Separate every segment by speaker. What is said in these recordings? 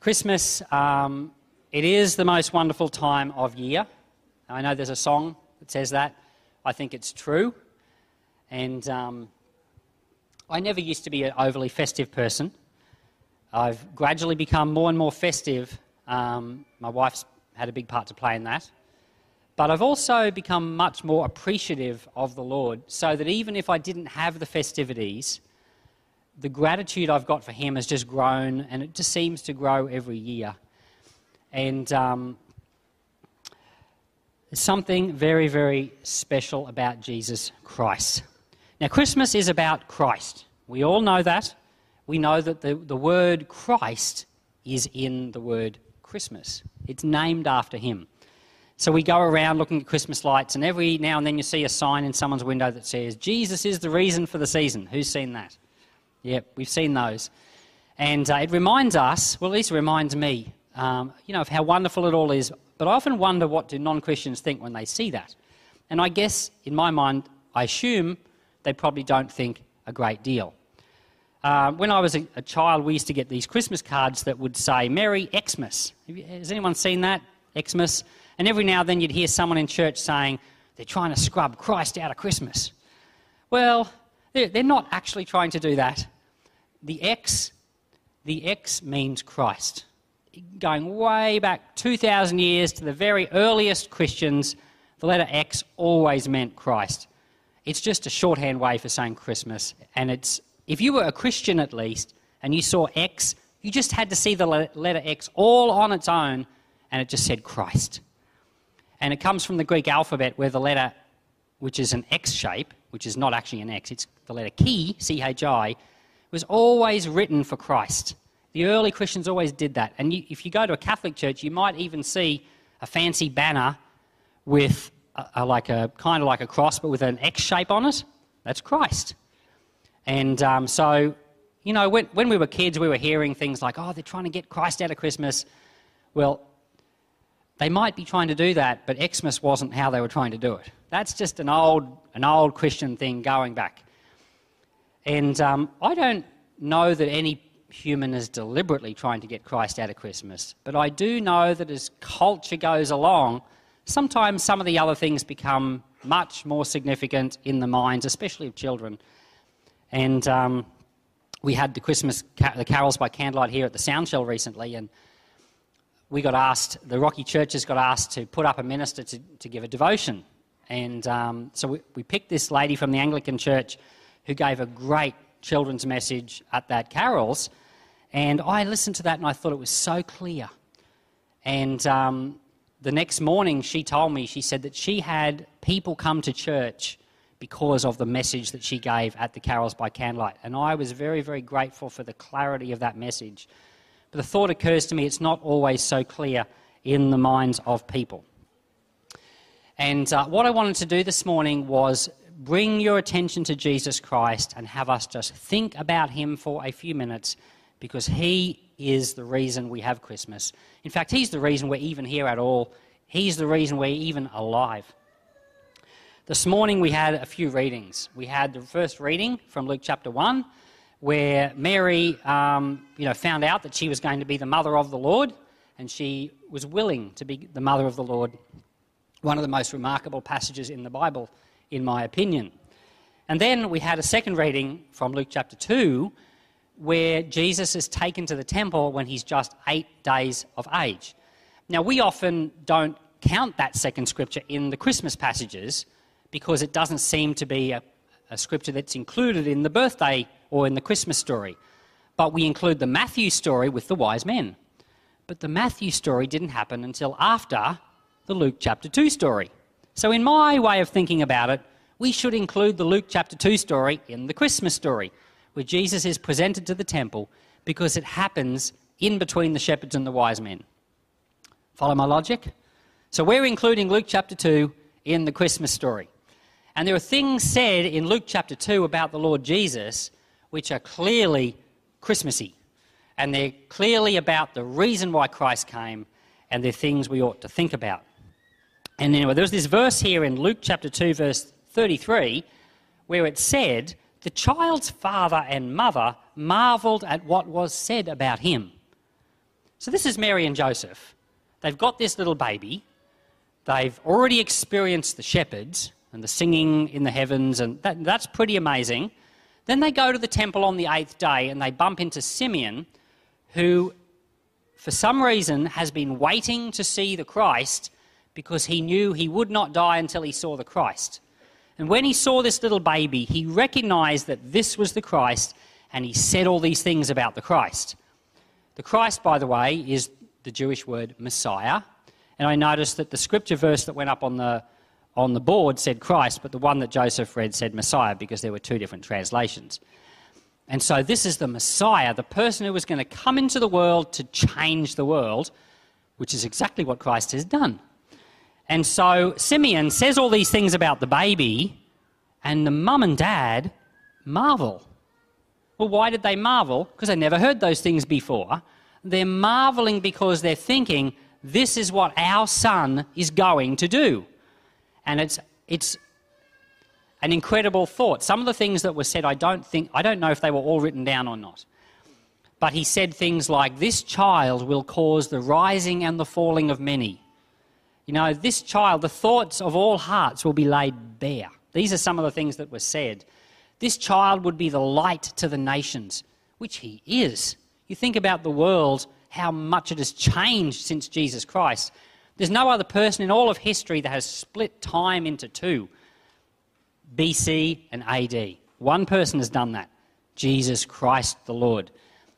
Speaker 1: Christmas, um, it is the most wonderful time of year. I know there's a song that says that. I think it's true. And um, I never used to be an overly festive person. I've gradually become more and more festive. Um, my wife's had a big part to play in that. But I've also become much more appreciative of the Lord, so that even if I didn't have the festivities, the gratitude I've got for Him has just grown, and it just seems to grow every year. And um, something very, very special about Jesus Christ. Now, Christmas is about Christ. We all know that. We know that the, the word Christ is in the word Christmas, it's named after Him. So we go around looking at Christmas lights, and every now and then you see a sign in someone's window that says, Jesus is the reason for the season. Who's seen that? Yep, we've seen those. And uh, it reminds us, well, at least it reminds me, um, you know, of how wonderful it all is. But I often wonder what do non-Christians think when they see that. And I guess, in my mind, I assume they probably don't think a great deal. Uh, when I was a, a, child, we used to get these Christmas cards that would say, Merry Xmas. Has anyone seen that? Xmas? And every now and then you'd hear someone in church saying, they're trying to scrub Christ out of Christmas. Well, they're not actually trying to do that. The X, the X means Christ. Going way back 2,000 years to the very earliest Christians, the letter X always meant Christ. It's just a shorthand way for saying Christmas. And it's, if you were a Christian at least, and you saw X, you just had to see the letter X all on its own, and it just said Christ. And it comes from the Greek alphabet where the letter, which is an X shape, which is not actually an X, it's the letter chi, C H I, was always written for Christ. The early Christians always did that. And you, if you go to a Catholic church, you might even see a fancy banner with a, a, like a kind of like a cross, but with an X shape on it. That's Christ. And um, so, you know, when, when we were kids, we were hearing things like, oh, they're trying to get Christ out of Christmas. Well, they might be trying to do that, but Xmas wasn't how they were trying to do it. That's just an old, an old Christian thing going back. And um, I don't know that any human is deliberately trying to get Christ out of Christmas, but I do know that as culture goes along, sometimes some of the other things become much more significant in the minds, especially of children. And um, we had the Christmas the carols by candlelight here at the Soundshell recently, and we got asked, the Rocky churches got asked to put up a minister to, to give a devotion. And um, so we, we picked this lady from the Anglican church who gave a great children's message at that carols. And I listened to that and I thought it was so clear. And um, the next morning, she told me, she said that she had people come to church because of the message that she gave at the carols by candlelight. And I was very, very grateful for the clarity of that message. But the thought occurs to me it's not always so clear in the minds of people. And uh, what I wanted to do this morning was bring your attention to Jesus Christ and have us just think about him for a few minutes because he is the reason we have Christmas. In fact, he's the reason we're even here at all. He's the reason we're even alive. This morning we had a few readings. We had the first reading from Luke chapter 1, where Mary um, you know, found out that she was going to be the mother of the Lord, and she was willing to be the mother of the Lord. One of the most remarkable passages in the Bible in my opinion. And then we had a second reading from Luke chapter 2 where Jesus is taken to the temple when he's just eight days of age. Now, we often don't count that second scripture in the Christmas passages because it doesn't seem to be a, a scripture that's included in the birthday or in the Christmas story. But we include the Matthew story with the wise men. But the Matthew story didn't happen until after the Luke chapter 2 story. So, in my way of thinking about it, we should include the Luke chapter 2 story in the Christmas story, where Jesus is presented to the temple because it happens in between the shepherds and the wise men. Follow my logic? So, we're including Luke chapter 2 in the Christmas story. And there are things said in Luke chapter 2 about the Lord Jesus which are clearly Christmassy. And they're clearly about the reason why Christ came, and they're things we ought to think about. And anyway, there's this verse here in Luke chapter 2, verse 33, where it said, The child's father and mother marveled at what was said about him. So this is Mary and Joseph. They've got this little baby. They've already experienced the shepherds and the singing in the heavens, and that, that's pretty amazing. Then they go to the temple on the eighth day and they bump into Simeon, who, for some reason, has been waiting to see the Christ because he knew he would not die until he saw the Christ. And when he saw this little baby, he recognized that this was the Christ and he said all these things about the Christ. The Christ, by the way, is the Jewish word Messiah. And I noticed that the scripture verse that went up on the, on the board said Christ, but the one that Joseph read said Messiah because there were two different translations. And so this is the Messiah, the person who was going to come into the world to change the world, which is exactly what Christ has done. And so Simeon says all these things about the baby, and the mum and dad marvel. Well, why did they marvel? Because they never heard those things before. They're marveling because they're thinking, this is what our son is going to do. And it's, it's an incredible thought. Some of the things that were said, I don't think, I don't know if they were all written down or not. But he said things like, This child will cause the rising and the falling of many. You know, this child, the thoughts of all hearts will be laid bare. These are some of the things that were said. This child would be the light to the nations, which he is. You think about the world, how much it has changed since Jesus Christ. There's no other person in all of history that has split time into two BC and AD. One person has done that Jesus Christ the Lord.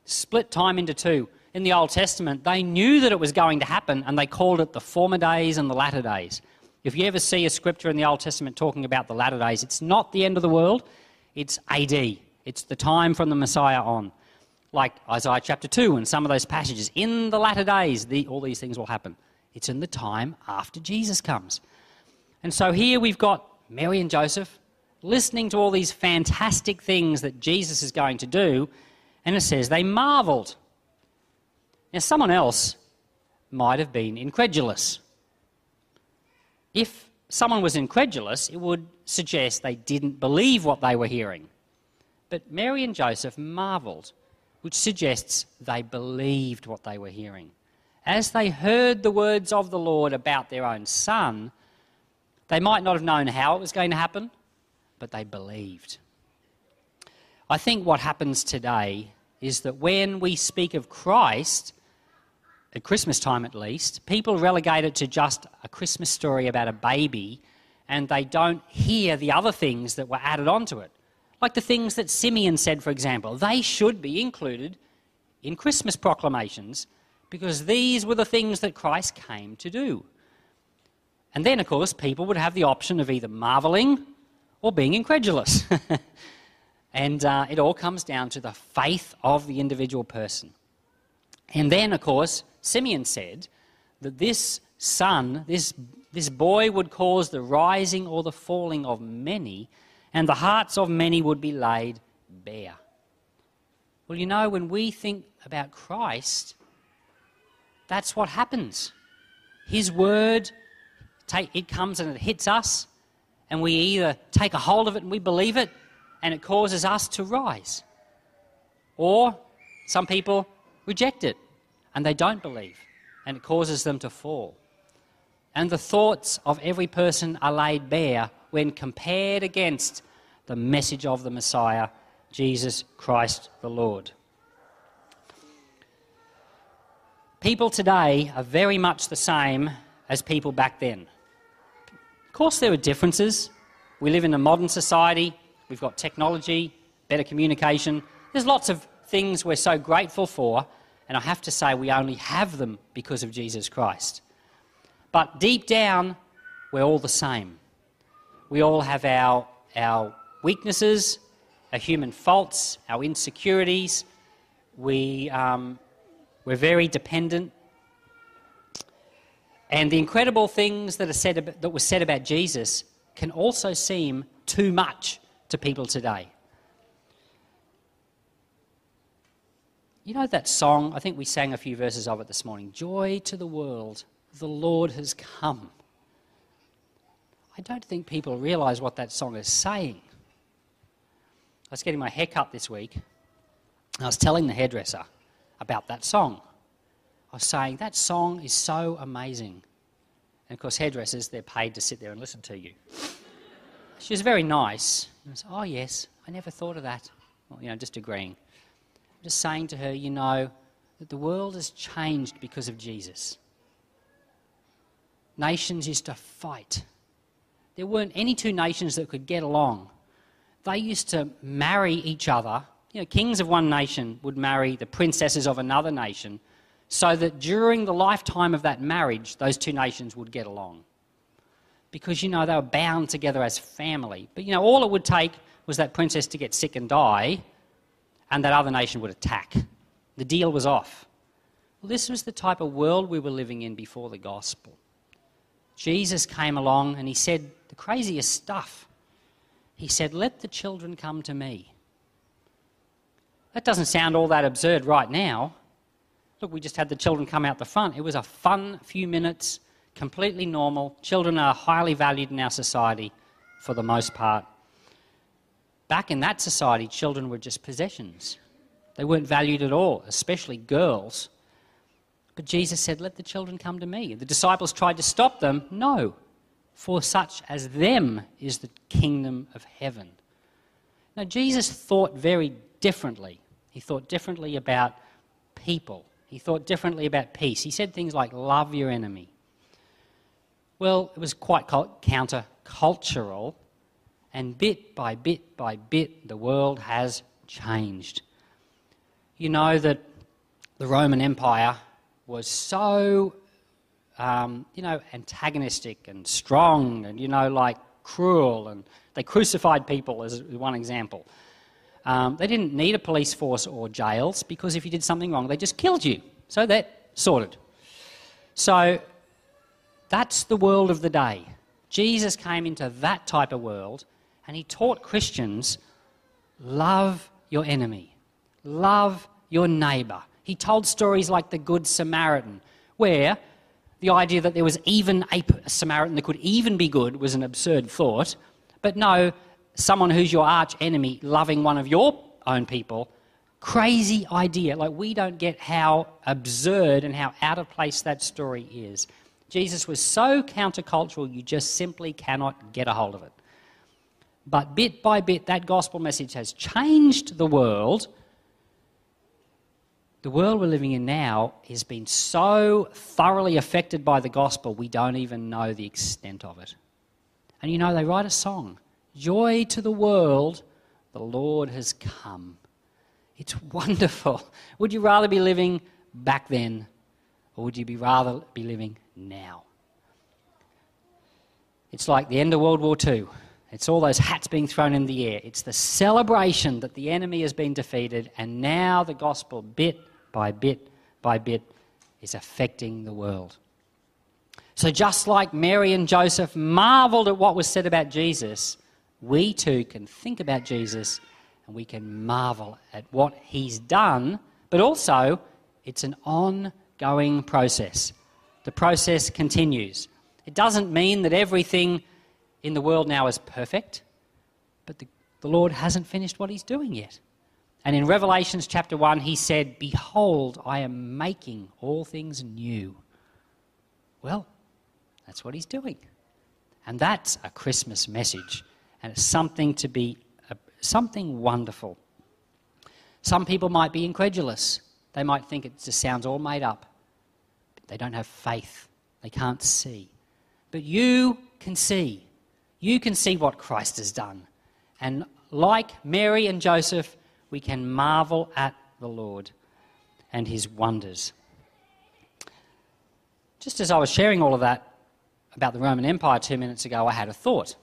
Speaker 1: Split time into two in the Old Testament, they knew that it was going to happen and they called it the former days and the latter days. If you ever see a scripture in the Old Testament talking about the latter days, it's not the end of the world, it's AD. It's the time from the Messiah on. Like Isaiah chapter 2 and some of those passages. In the latter days, the, all these things will happen. It's in the time after Jesus comes. And so here we've got Mary and Joseph listening to all these fantastic things that Jesus is going to do, and it says they marveled. Now, someone else might have been incredulous. If someone was incredulous, it would suggest they didn't believe what they were hearing. But Mary and Joseph marveled, which suggests they believed what they were hearing. As they heard the words of the Lord about their own son, they might not have known how it was going to happen, but they believed. I think what happens today is that when we speak of Christ, at Christmas time at least, people relegate it to just a Christmas story about a baby and they don't hear the other things that were added onto it. Like the things that Simeon said, for example. They should be included in Christmas proclamations because these were the things that Christ came to do. And then, of course, people would have the option of either marveling or being incredulous. and uh, it all comes down to the faith of the individual person. And then, of course, Simeon said that this son, this, this boy would cause the rising or the falling of many, and the hearts of many would be laid bare. Well, you know, when we think about Christ, that's what happens. His word, it comes and it hits us, and we either take a hold of it and we believe it, and it causes us to rise. Or some people reject it and they don't believe, and it causes them to fall. And the thoughts of every person are laid bare when compared against the message of the Messiah, Jesus Christ the Lord. People today are very much the same as people back then. Of course, there are differences. We live in a modern society, we've got technology, better communication. There's lots of things we're so grateful for, and I have to say, we only have them because of Jesus Christ. But deep down, we're all the same. We all have our, our weaknesses, our human faults, our insecurities. We, um, we're very dependent. And the incredible things that, are said, that were said about Jesus can also seem too much to people today. You know that song? I think we sang a few verses of it this morning. Joy to the world, the Lord has come. I don't think people realize what that song is saying. I was getting my hair cut this week. And I was telling the hairdresser about that song. I was saying, that song is so amazing. And of course, hairdressers, they're paid to sit there and listen to you. She was very nice. I was, oh, yes, I never thought of that. Well, you know, just agreeing. Just saying to her, you know, that the world has changed because of Jesus. Nations used to fight. There weren't any two nations that could get along. They used to marry each other. You know, kings of one nation would marry the princesses of another nation so that during the lifetime of that marriage, those two nations would get along. Because, you know, they were bound together as family. But, you know, all it would take was that princess to get sick and die, and that other nation would attack. The deal was off. Well, this was the type of world we were living in before the gospel. Jesus came along and he said the craziest stuff. He said, Let the children come to me. That doesn't sound all that absurd right now, Look, we just had the children come out the front. It was a fun few minutes, completely normal. Children are highly valued in our society for the most part. Back in that society, children were just possessions. They weren't valued at all, especially girls. But Jesus said, Let the children come to me. The disciples tried to stop them. No, for such as them is the kingdom of heaven. Now, Jesus thought very differently. He thought differently about people. He thought differently about peace. He said things like, love your enemy. Well, it was quite counter-cultural, and bit by bit by bit, the world has changed. You know that the Roman Empire was so, um, you know, antagonistic and strong and, you know, like cruel, and they crucified people, as one example. Um, they didn't need a police force or jails because if you did something wrong, they just killed you. So that sorted. So that's the world of the day. Jesus came into that type of world and he taught Christians love your enemy, love your neighbor. He told stories like the Good Samaritan, where the idea that there was even a Samaritan that could even be good was an absurd thought. But no, someone who's your arch enemy loving one of your own people, crazy idea. Like, we don't get how absurd and how out of place that story is. Jesus was so countercultural, you just simply cannot get a hold of it. But bit by bit, that gospel message has changed the world. The world we're living in now has been so thoroughly affected by the gospel, we don't even know the extent of it. And you know, they write a song Joy to the world, the Lord has come. It's wonderful. Would you rather be living back then, or would you be rather be living now? It's like the end of World War II. It's all those hats being thrown in the air. It's the celebration that the enemy has been defeated, and now the gospel, bit by bit by bit, is affecting the world. So, just like Mary and Joseph marveled at what was said about Jesus, we too can think about Jesus and we can marvel at what he's done, but also it's an ongoing process. The process continues. It doesn't mean that everything in the world now is perfect, but the, the Lord hasn't finished what he's doing yet. And in Revelations chapter 1, he said, Behold, I am making all things new. Well, that's what he's doing. And that's a Christmas message and it's something to be uh, something wonderful. Some people might be incredulous. They might think it just sounds all made up. They don't have faith. They can't see. But you can see. You can see what Christ has done. And like Mary and Joseph, we can marvel at the Lord and his wonders. Just as I was sharing all of that about the Roman Empire two minutes ago, I had a thought.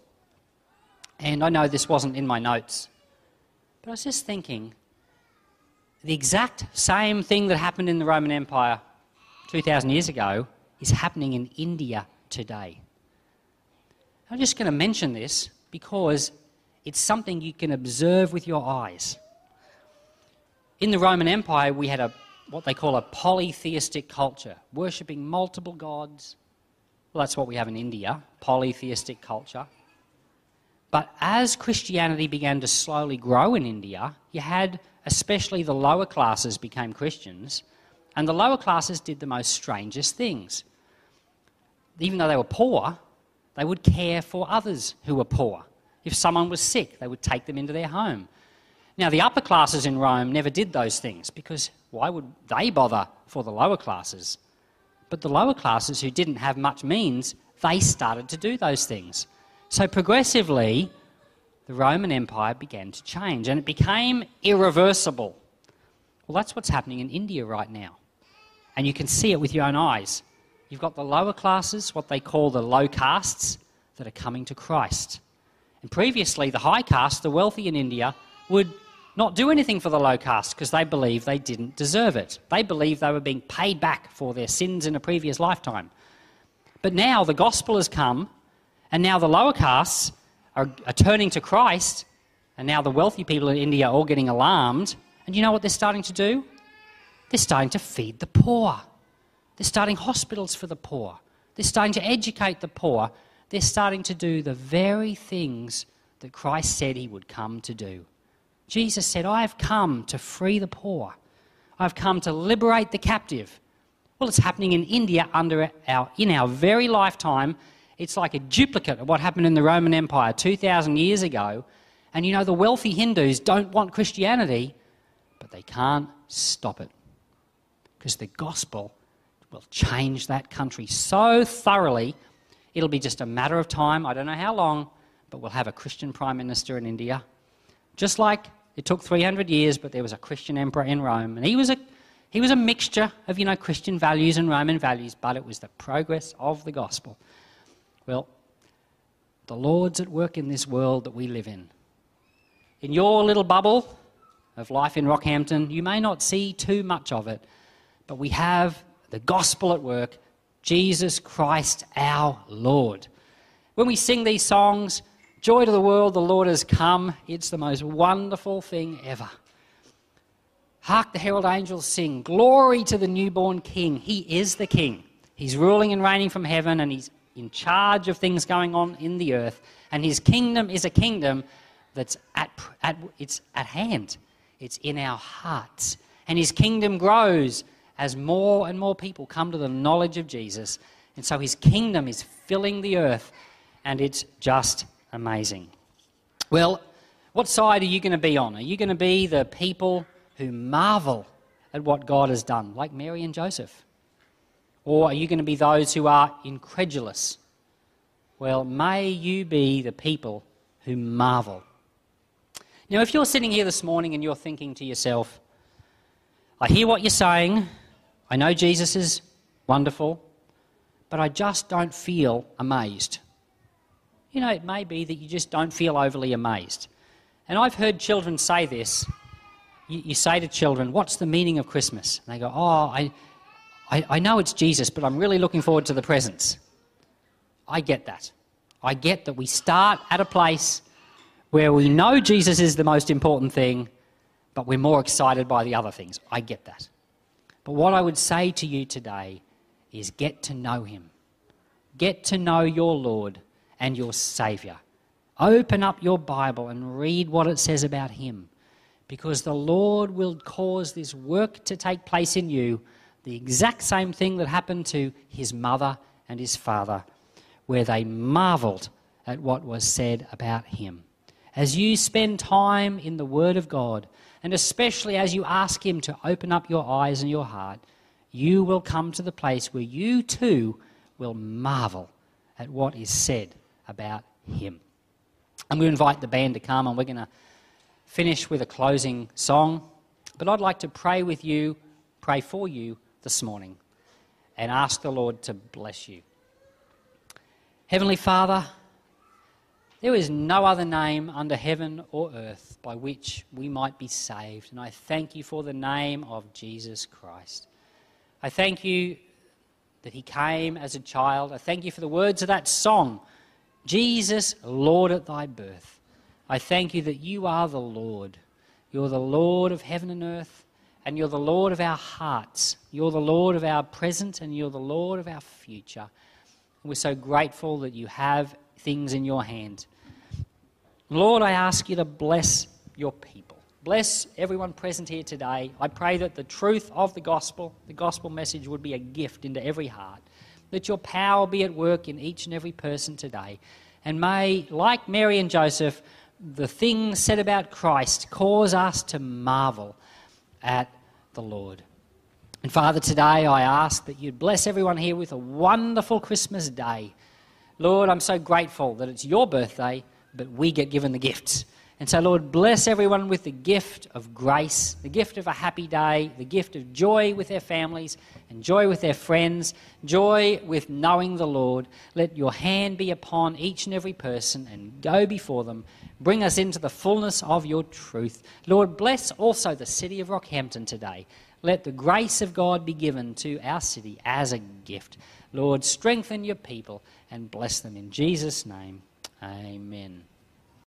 Speaker 1: And I know this wasn't in my notes, but I was just thinking the exact same thing that happened in the Roman Empire 2,000 years ago is happening in India today. I'm just going to mention this because it's something you can observe with your eyes. In the Roman Empire, we had a what they call a polytheistic culture, worshipping multiple gods. Well, that's what we have in India, polytheistic culture. But as Christianity began to slowly grow in India, you had, especially the lower classes became Christians, And the lower classes did the most strangest things. Even though they were poor, they would care for others who were poor. If someone was sick, they would take them into their home. Now, the upper classes in Rome never did those things because why would they bother for the lower classes? But the lower classes who didn't have much means, they started to do those things. So progressively, the Roman Empire began to change and it became irreversible. Well, that's what's happening in India right now. And you can see it with your own eyes. You've got the lower classes, what they call the low castes, that are coming to Christ. And previously, the high caste, the wealthy in India, would not do anything for the low caste because they believed they didn't deserve it. They believed they were being paid back for their sins in a previous lifetime. But now the gospel has come, and now the lower castes are, are turning to Christ, and now the wealthy people in India are all getting alarmed. And you know what they're starting to do? They're starting to feed the poor. They're starting hospitals for the poor. They're starting to educate the poor. They're starting to do the very things that Christ said he would come to do. Jesus said, I have come to free the poor. I've come to liberate the captive. Well, it's happening in India under our, in our very lifetime. It's like a duplicate of what happened in the Roman Empire 2,000 years ago. And you know, the wealthy Hindus don't want Christianity, but they can't stop it. Because the gospel will change that country so thoroughly, it'll be just a matter of time. I don't know how long, but we'll have a Christian prime minister in India. Just like it took 300 years, but there was a Christian emperor in Rome, and he was a he was a mixture of you know Christian values and Roman values, but it was the progress of the gospel. Well, the Lord's at work in this world that we live in. In your little bubble of life in Rockhampton, you may not see too much of it, but we have the gospel at work, Jesus Christ our Lord. When we sing these songs, Joy to the world, the Lord has come. It's the most wonderful thing ever. Hark the herald angels sing, Glory to the newborn King. He is the King. He's ruling and reigning from heaven, and He's in charge of things going on in the earth. And His kingdom is a kingdom that's at, at, it's at hand, it's in our hearts. And His kingdom grows as more and more people come to the knowledge of Jesus. And so His kingdom is filling the earth, and it's just amazing. Well, what side are you going to be on? Are you going to be the people who marvel at what God has done, like Mary and Joseph? Or are you going to be those who are incredulous? Well, may you be the people who marvel. Now, if you're sitting here this morning and you're thinking to yourself, I hear what you're saying, I know Jesus is wonderful, but I just don't feel amazed. You know, it may be that you just don't feel overly amazed. And I've heard children say this. You, you say to children, What's the meaning of Christmas? And they go, Oh, I, I, I know it's Jesus, but I'm really looking forward to the presents. I get that. I get that we start at a place where we know Jesus is the most important thing, but we're more excited by the other things. I get that. But what I would say to you today is get to know him. Get to know your Lord and your Saviour. Open up your Bible and read what it says about Him because the Lord will cause this work to take place in you, the exact same thing that happened to His mother and His father, where they marveled at what was said about Him. As you spend time in the Word of God, and especially as you ask Him to open up your eyes and your heart, you will come to the place where you too will marvel at what is said about Him. I'm going to invite the band to come and we're going to finish with a closing song. But I'd like to pray with you, pray for you this morning, and ask the Lord to bless you. Heavenly Father, there is no other name under heaven or earth by which we might be saved. And I thank you for the name of Jesus Christ. I thank you that he came as a child. I thank you for the words of that song Jesus, Lord at thy birth. I thank you that you are the Lord. You're the Lord of heaven and earth, and you're the Lord of our hearts. You're the Lord of our present, and you're the Lord of our future. And we're so grateful that you have things in your hand. Lord, I ask you to bless your people. Bless everyone present here today. I pray that the truth of the gospel, the gospel message, would be a gift into every heart. That your power be at work in each and every person today. And may, like Mary and Joseph, the things said about Christ cause us to marvel at the Lord. And Father, today I ask that you'd bless everyone here with a wonderful Christmas day. Lord, I'm so grateful that it's your birthday, but we get given the gifts. And so, Lord, bless everyone with the gift of grace, the gift of a happy day, the gift of joy with their families, and joy with their friends, joy with knowing the Lord. Let your hand be upon each and every person and go before them. Bring us into the fullness of your truth. Lord, bless also the city of Rockhampton today. Let the grace of God be given to our city as a gift. Lord, strengthen your people and bless them in Jesus' name. Amen.